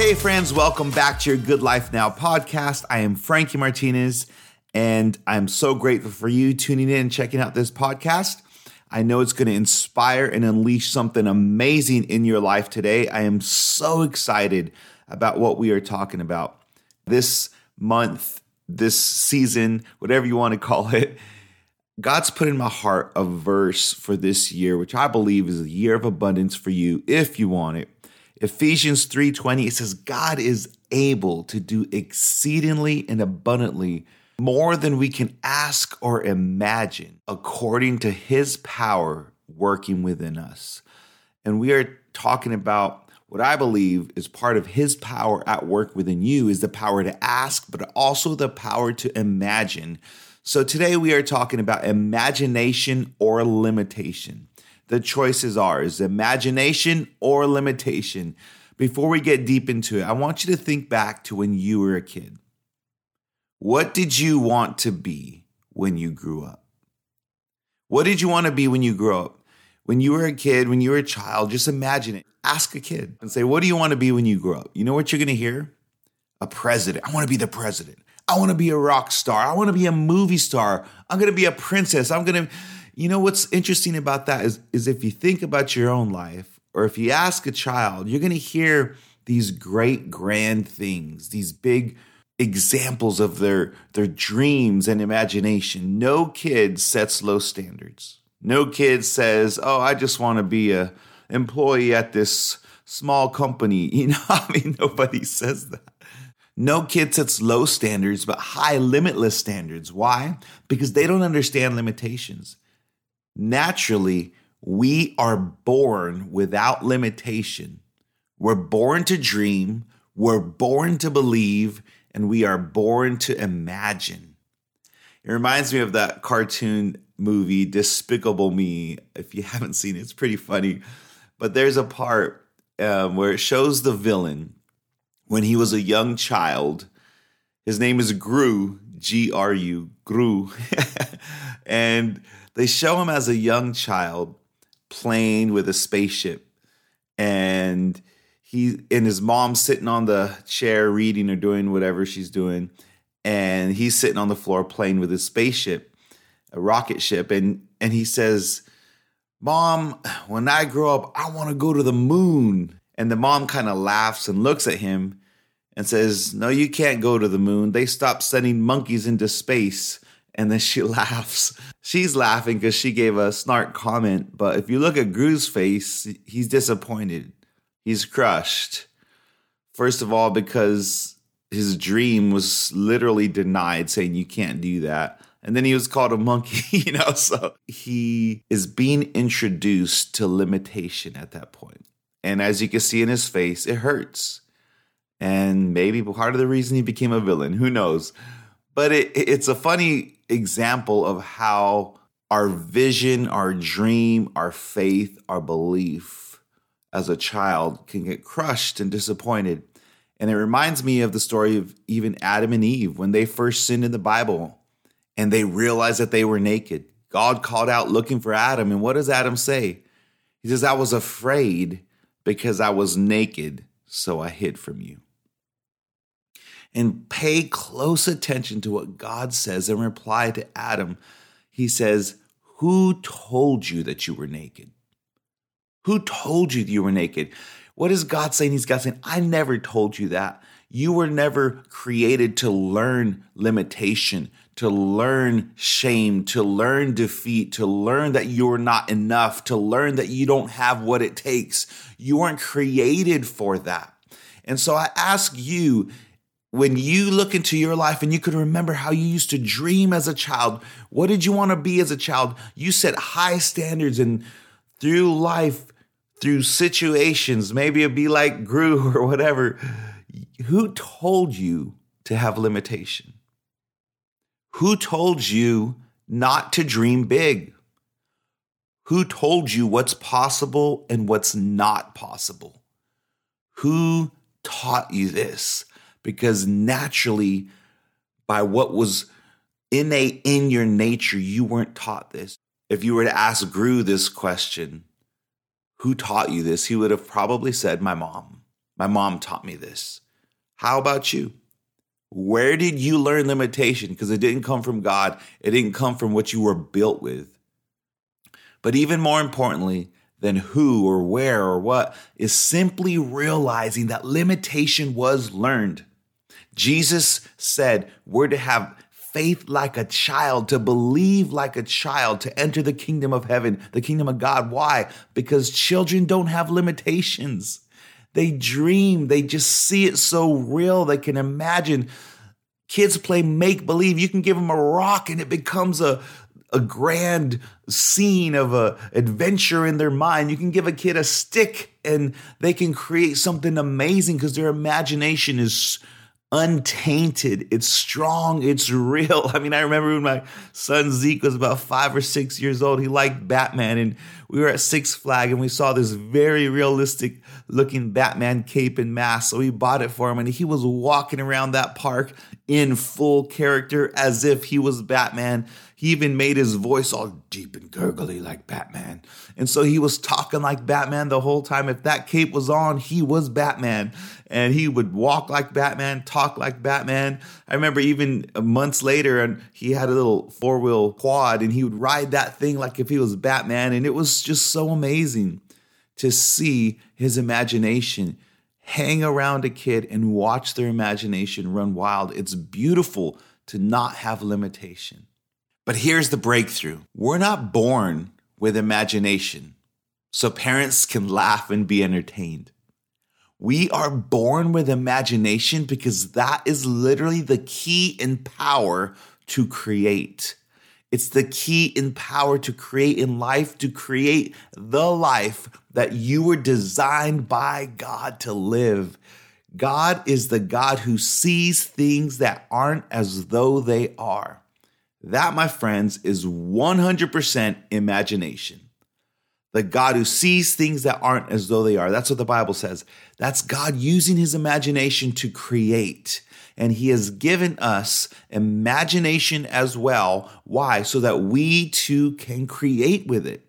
Hey, friends, welcome back to your Good Life Now podcast. I am Frankie Martinez, and I'm so grateful for you tuning in and checking out this podcast. I know it's going to inspire and unleash something amazing in your life today. I am so excited about what we are talking about this month, this season, whatever you want to call it. God's put in my heart a verse for this year, which I believe is a year of abundance for you if you want it. Ephesians 3:20 it says God is able to do exceedingly and abundantly more than we can ask or imagine according to his power working within us. And we are talking about what I believe is part of his power at work within you is the power to ask but also the power to imagine. So today we are talking about imagination or limitation. The choice is ours imagination or limitation. Before we get deep into it, I want you to think back to when you were a kid. What did you want to be when you grew up? What did you want to be when you grew up? When you were a kid, when you were a child, just imagine it. Ask a kid and say, What do you want to be when you grow up? You know what you're going to hear? A president. I want to be the president. I want to be a rock star. I want to be a movie star. I'm going to be a princess. I'm going to you know what's interesting about that is, is if you think about your own life, or if you ask a child, you're going to hear these great, grand things, these big examples of their, their dreams and imagination. No kid sets low standards. No kid says, "Oh, I just want to be a employee at this small company." You know, I mean, nobody says that. No kid sets low standards, but high, limitless standards. Why? Because they don't understand limitations naturally, we are born without limitation. We're born to dream, we're born to believe, and we are born to imagine. It reminds me of that cartoon movie, Despicable Me. If you haven't seen it, it's pretty funny. But there's a part um, where it shows the villain when he was a young child. His name is Gru, G R U, Gru. and they show him as a young child playing with a spaceship and he and his mom sitting on the chair reading or doing whatever she's doing and he's sitting on the floor playing with his spaceship a rocket ship and and he says mom when i grow up i want to go to the moon. And the mom kind of laughs and looks at him and says no you can't go to the moon. They stopped sending monkeys into space and then she laughs. She's laughing because she gave a snark comment. But if you look at Gru's face, he's disappointed. He's crushed. First of all, because his dream was literally denied, saying you can't do that. And then he was called a monkey, you know? So he is being introduced to limitation at that point. And as you can see in his face, it hurts. And maybe part of the reason he became a villain, who knows? But it, it's a funny example of how our vision, our dream, our faith, our belief as a child can get crushed and disappointed. And it reminds me of the story of even Adam and Eve when they first sinned in the Bible and they realized that they were naked. God called out looking for Adam. And what does Adam say? He says, I was afraid because I was naked, so I hid from you and pay close attention to what God says in reply to Adam. He says, Who told you that you were naked? Who told you you were naked? What is God saying? He's God saying, I never told you that. You were never created to learn limitation, to learn shame, to learn defeat, to learn that you're not enough, to learn that you don't have what it takes. You weren't created for that. And so I ask you, when you look into your life and you can remember how you used to dream as a child, what did you want to be as a child? You set high standards and through life, through situations, maybe it'd be like Gru or whatever. Who told you to have limitation? Who told you not to dream big? Who told you what's possible and what's not possible? Who taught you this? Because naturally, by what was innate in your nature, you weren't taught this. If you were to ask Gru this question, who taught you this? He would have probably said, My mom. My mom taught me this. How about you? Where did you learn limitation? Because it didn't come from God, it didn't come from what you were built with. But even more importantly than who or where or what is simply realizing that limitation was learned. Jesus said we're to have faith like a child, to believe like a child, to enter the kingdom of heaven, the kingdom of God. Why? Because children don't have limitations. They dream, they just see it so real, they can imagine. Kids play make believe. You can give them a rock and it becomes a, a grand scene of a adventure in their mind. You can give a kid a stick and they can create something amazing because their imagination is untainted. It's strong. It's real. I mean, I remember when my son Zeke was about five or six years old, he liked Batman. And we were at Six Flag and we saw this very realistic looking Batman cape and mask. So we bought it for him. And he was walking around that park in full character as if he was Batman. He even made his voice all deep and gurgly like Batman. And so he was talking like Batman the whole time. If that cape was on, he was Batman. And he would walk like Batman, talk like Batman. I remember even months later, and he had a little four wheel quad, and he would ride that thing like if he was Batman. And it was just so amazing to see his imagination hang around a kid and watch their imagination run wild. It's beautiful to not have limitation. But here's the breakthrough we're not born with imagination, so parents can laugh and be entertained. We are born with imagination because that is literally the key in power to create. It's the key in power to create in life, to create the life that you were designed by God to live. God is the God who sees things that aren't as though they are. That, my friends, is 100% imagination. The God who sees things that aren't as though they are. That's what the Bible says. That's God using his imagination to create. And he has given us imagination as well. Why? So that we too can create with it.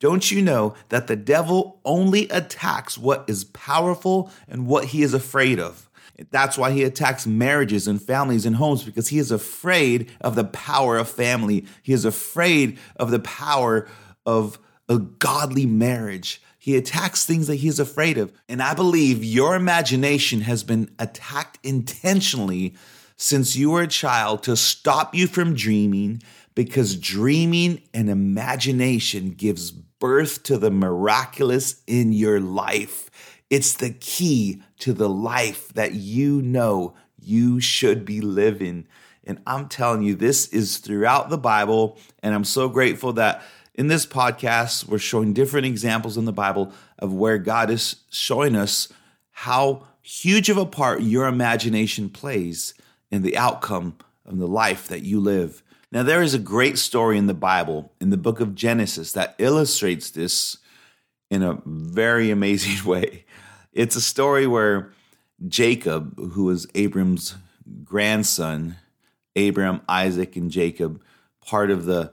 Don't you know that the devil only attacks what is powerful and what he is afraid of? That's why he attacks marriages and families and homes because he is afraid of the power of family. He is afraid of the power of a godly marriage. He attacks things that he is afraid of. And I believe your imagination has been attacked intentionally since you were a child to stop you from dreaming because dreaming and imagination gives birth to the miraculous in your life. It's the key to the life that you know you should be living. And I'm telling you, this is throughout the Bible. And I'm so grateful that in this podcast, we're showing different examples in the Bible of where God is showing us how huge of a part your imagination plays in the outcome of the life that you live. Now, there is a great story in the Bible, in the book of Genesis, that illustrates this in a very amazing way. It's a story where Jacob, who was Abram's grandson, Abram, Isaac, and Jacob, part of the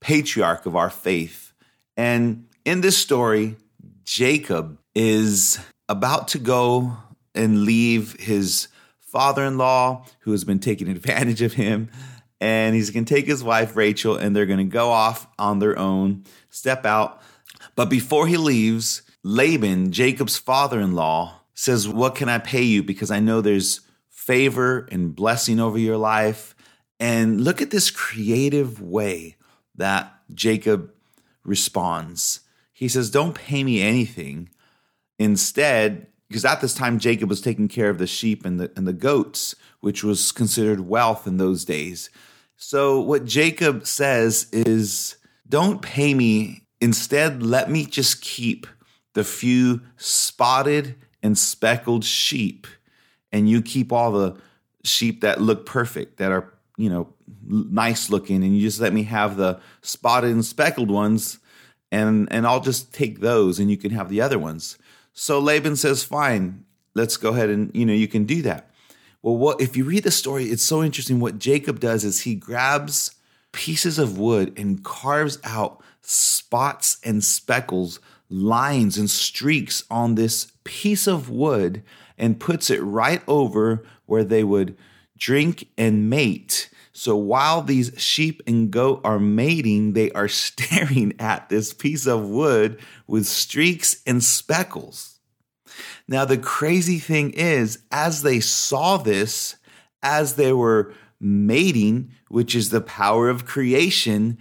patriarch of our faith. And in this story, Jacob is about to go and leave his father in law, who has been taking advantage of him. And he's going to take his wife, Rachel, and they're going to go off on their own, step out. But before he leaves, Laban, Jacob's father in law, says, What can I pay you? Because I know there's favor and blessing over your life. And look at this creative way that Jacob responds. He says, Don't pay me anything. Instead, because at this time Jacob was taking care of the sheep and the, and the goats, which was considered wealth in those days. So, what Jacob says is, Don't pay me. Instead, let me just keep the few spotted and speckled sheep, and you keep all the sheep that look perfect, that are, you know, nice looking, and you just let me have the spotted and speckled ones, and and I'll just take those, and you can have the other ones. So Laban says, "Fine, let's go ahead and you know you can do that." Well, what if you read the story? It's so interesting. What Jacob does is he grabs pieces of wood and carves out spots and speckles lines and streaks on this piece of wood and puts it right over where they would drink and mate. So while these sheep and goat are mating, they are staring at this piece of wood with streaks and speckles. Now, the crazy thing is, as they saw this, as they were mating, which is the power of creation,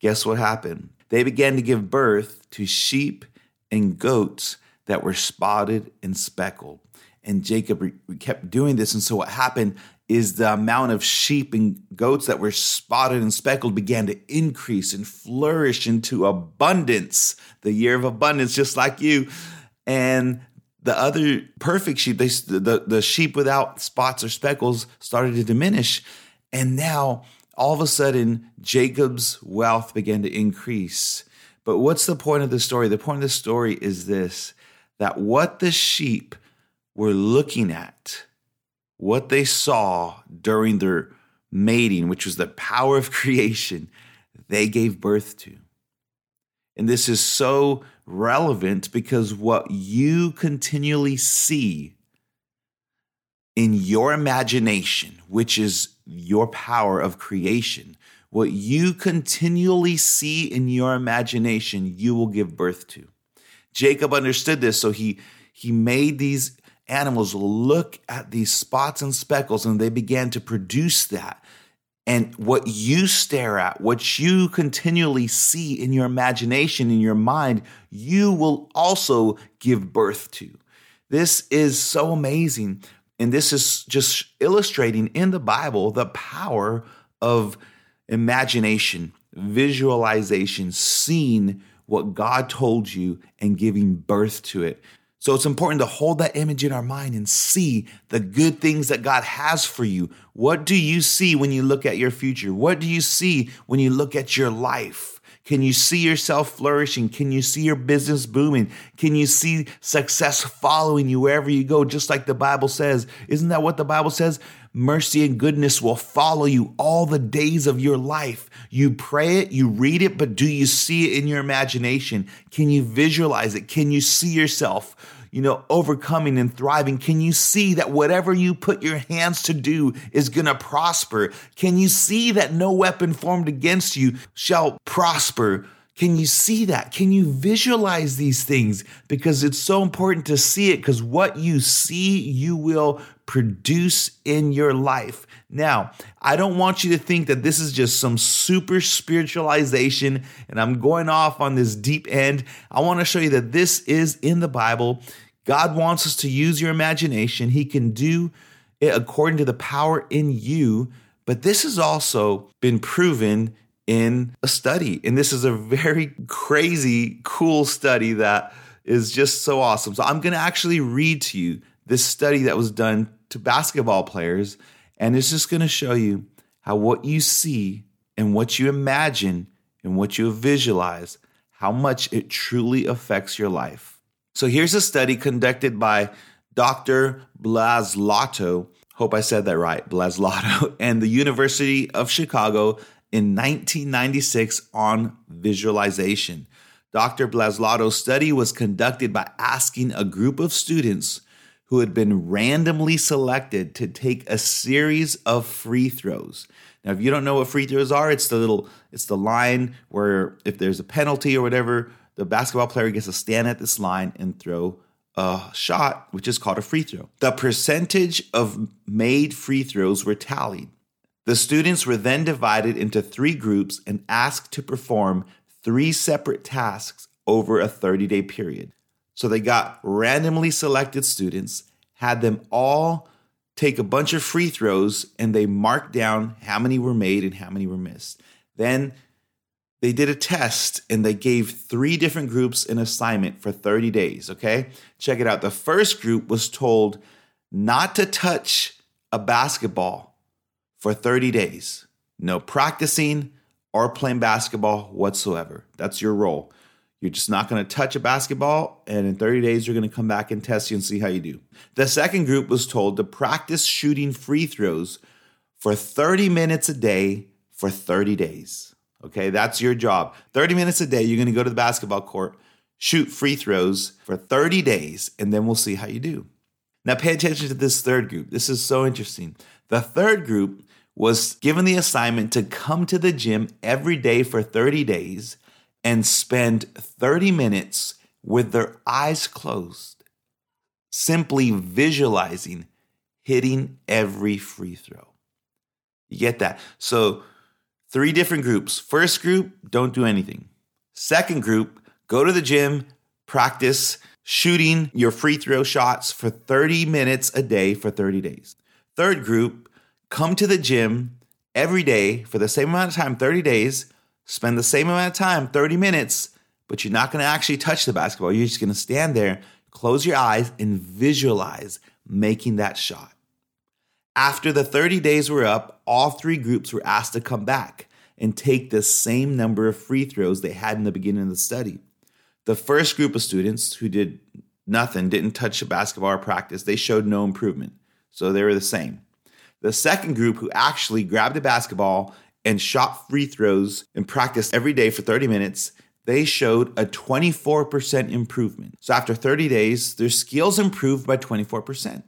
guess what happened? They began to give birth to sheep and goats that were spotted and speckled. And Jacob kept doing this. And so what happened is the amount of sheep and goats that were spotted and speckled began to increase and flourish into abundance, the year of abundance, just like you. And the other perfect sheep, they, the, the sheep without spots or speckles started to diminish. And now all of a sudden, Jacob's wealth began to increase. But what's the point of the story? The point of the story is this that what the sheep were looking at, what they saw during their mating, which was the power of creation, they gave birth to. And this is so relevant because what you continually see in your imagination, which is your power of creation, what you continually see in your imagination, you will give birth to. Jacob understood this, so he he made these animals look at these spots and speckles and they began to produce that. And what you stare at, what you continually see in your imagination, in your mind, you will also give birth to. This is so amazing. And this is just illustrating in the Bible the power of imagination, visualization, seeing what God told you and giving birth to it. So it's important to hold that image in our mind and see the good things that God has for you. What do you see when you look at your future? What do you see when you look at your life? Can you see yourself flourishing? Can you see your business booming? Can you see success following you wherever you go, just like the Bible says? Isn't that what the Bible says? Mercy and goodness will follow you all the days of your life. You pray it, you read it, but do you see it in your imagination? Can you visualize it? Can you see yourself? You know, overcoming and thriving? Can you see that whatever you put your hands to do is going to prosper? Can you see that no weapon formed against you shall prosper? Can you see that? Can you visualize these things? Because it's so important to see it because what you see, you will produce in your life. Now, I don't want you to think that this is just some super spiritualization and I'm going off on this deep end. I want to show you that this is in the Bible. God wants us to use your imagination. He can do it according to the power in you. But this has also been proven in a study. And this is a very crazy, cool study that is just so awesome. So I'm going to actually read to you this study that was done to basketball players. And it's just going to show you how what you see and what you imagine and what you visualize, how much it truly affects your life. So here's a study conducted by Dr. Blaslotto, hope I said that right, Blaslotto, and the University of Chicago in 1996 on visualization. Dr. Blaslotto's study was conducted by asking a group of students who had been randomly selected to take a series of free throws. Now, if you don't know what free throws are, it's the little it's the line where if there's a penalty or whatever, the basketball player gets to stand at this line and throw a shot, which is called a free throw. The percentage of made free throws were tallied. The students were then divided into three groups and asked to perform three separate tasks over a 30 day period. So they got randomly selected students, had them all take a bunch of free throws, and they marked down how many were made and how many were missed. Then they did a test and they gave three different groups an assignment for 30 days. Okay, check it out. The first group was told not to touch a basketball for 30 days, no practicing or playing basketball whatsoever. That's your role. You're just not going to touch a basketball, and in 30 days, you're going to come back and test you and see how you do. The second group was told to practice shooting free throws for 30 minutes a day for 30 days. Okay, that's your job. 30 minutes a day, you're going to go to the basketball court, shoot free throws for 30 days, and then we'll see how you do. Now, pay attention to this third group. This is so interesting. The third group was given the assignment to come to the gym every day for 30 days and spend 30 minutes with their eyes closed, simply visualizing hitting every free throw. You get that? So, three different groups. First group, don't do anything. Second group, go to the gym, practice shooting your free throw shots for 30 minutes a day for 30 days. Third group, come to the gym every day for the same amount of time, 30 days, spend the same amount of time, 30 minutes, but you're not going to actually touch the basketball. You're just going to stand there, close your eyes, and visualize making that shot. After the 30 days were up, all three groups were asked to come back and take the same number of free throws they had in the beginning of the study. The first group of students who did nothing, didn't touch a basketball or practice, they showed no improvement. So they were the same. The second group who actually grabbed a basketball and shot free throws and practiced every day for 30 minutes, they showed a 24% improvement. So after 30 days, their skills improved by 24%.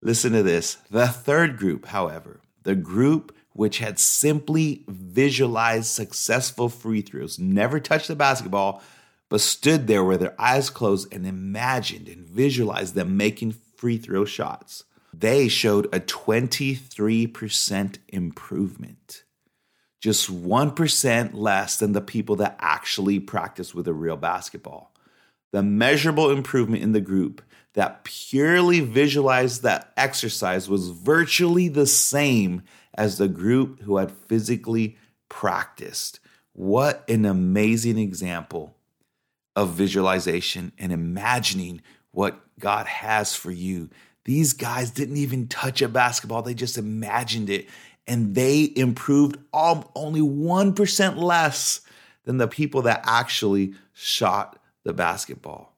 Listen to this. The third group, however, the group which had simply visualized successful free throws, never touched the basketball, but stood there with their eyes closed and imagined and visualized them making free throw shots. They showed a 23% improvement, just 1% less than the people that actually practice with a real basketball. The measurable improvement in the group that purely visualized that exercise was virtually the same as the group who had physically practiced. What an amazing example of visualization and imagining what God has for you. These guys didn't even touch a basketball, they just imagined it. And they improved all, only 1% less than the people that actually shot the basketball.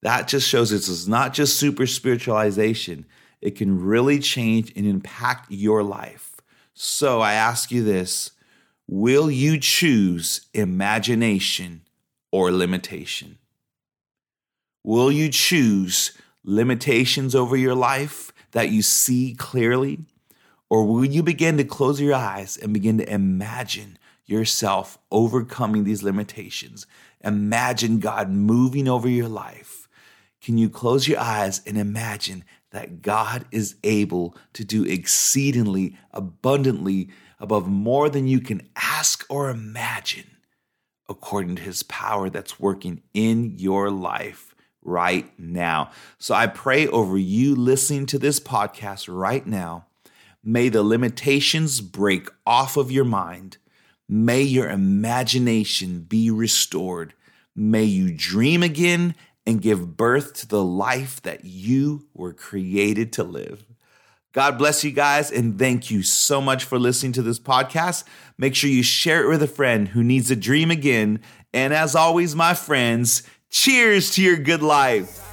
That just shows is not just super spiritualization, it can really change and impact your life. So I ask you this Will you choose imagination or limitation? Will you choose limitations over your life that you see clearly? Or will you begin to close your eyes and begin to imagine yourself overcoming these limitations? Imagine God moving over your life. Can you close your eyes and imagine that God is able to do exceedingly abundantly above more than you can ask or imagine? according to his power that's working in your life right now. So I pray over you listening to this podcast right now. May the limitations break off of your mind. May your imagination be restored. May you dream again and give birth to the life that you were created to live. God bless you guys, and thank you so much for listening to this podcast. Make sure you share it with a friend who needs a dream again. And as always, my friends, cheers to your good life.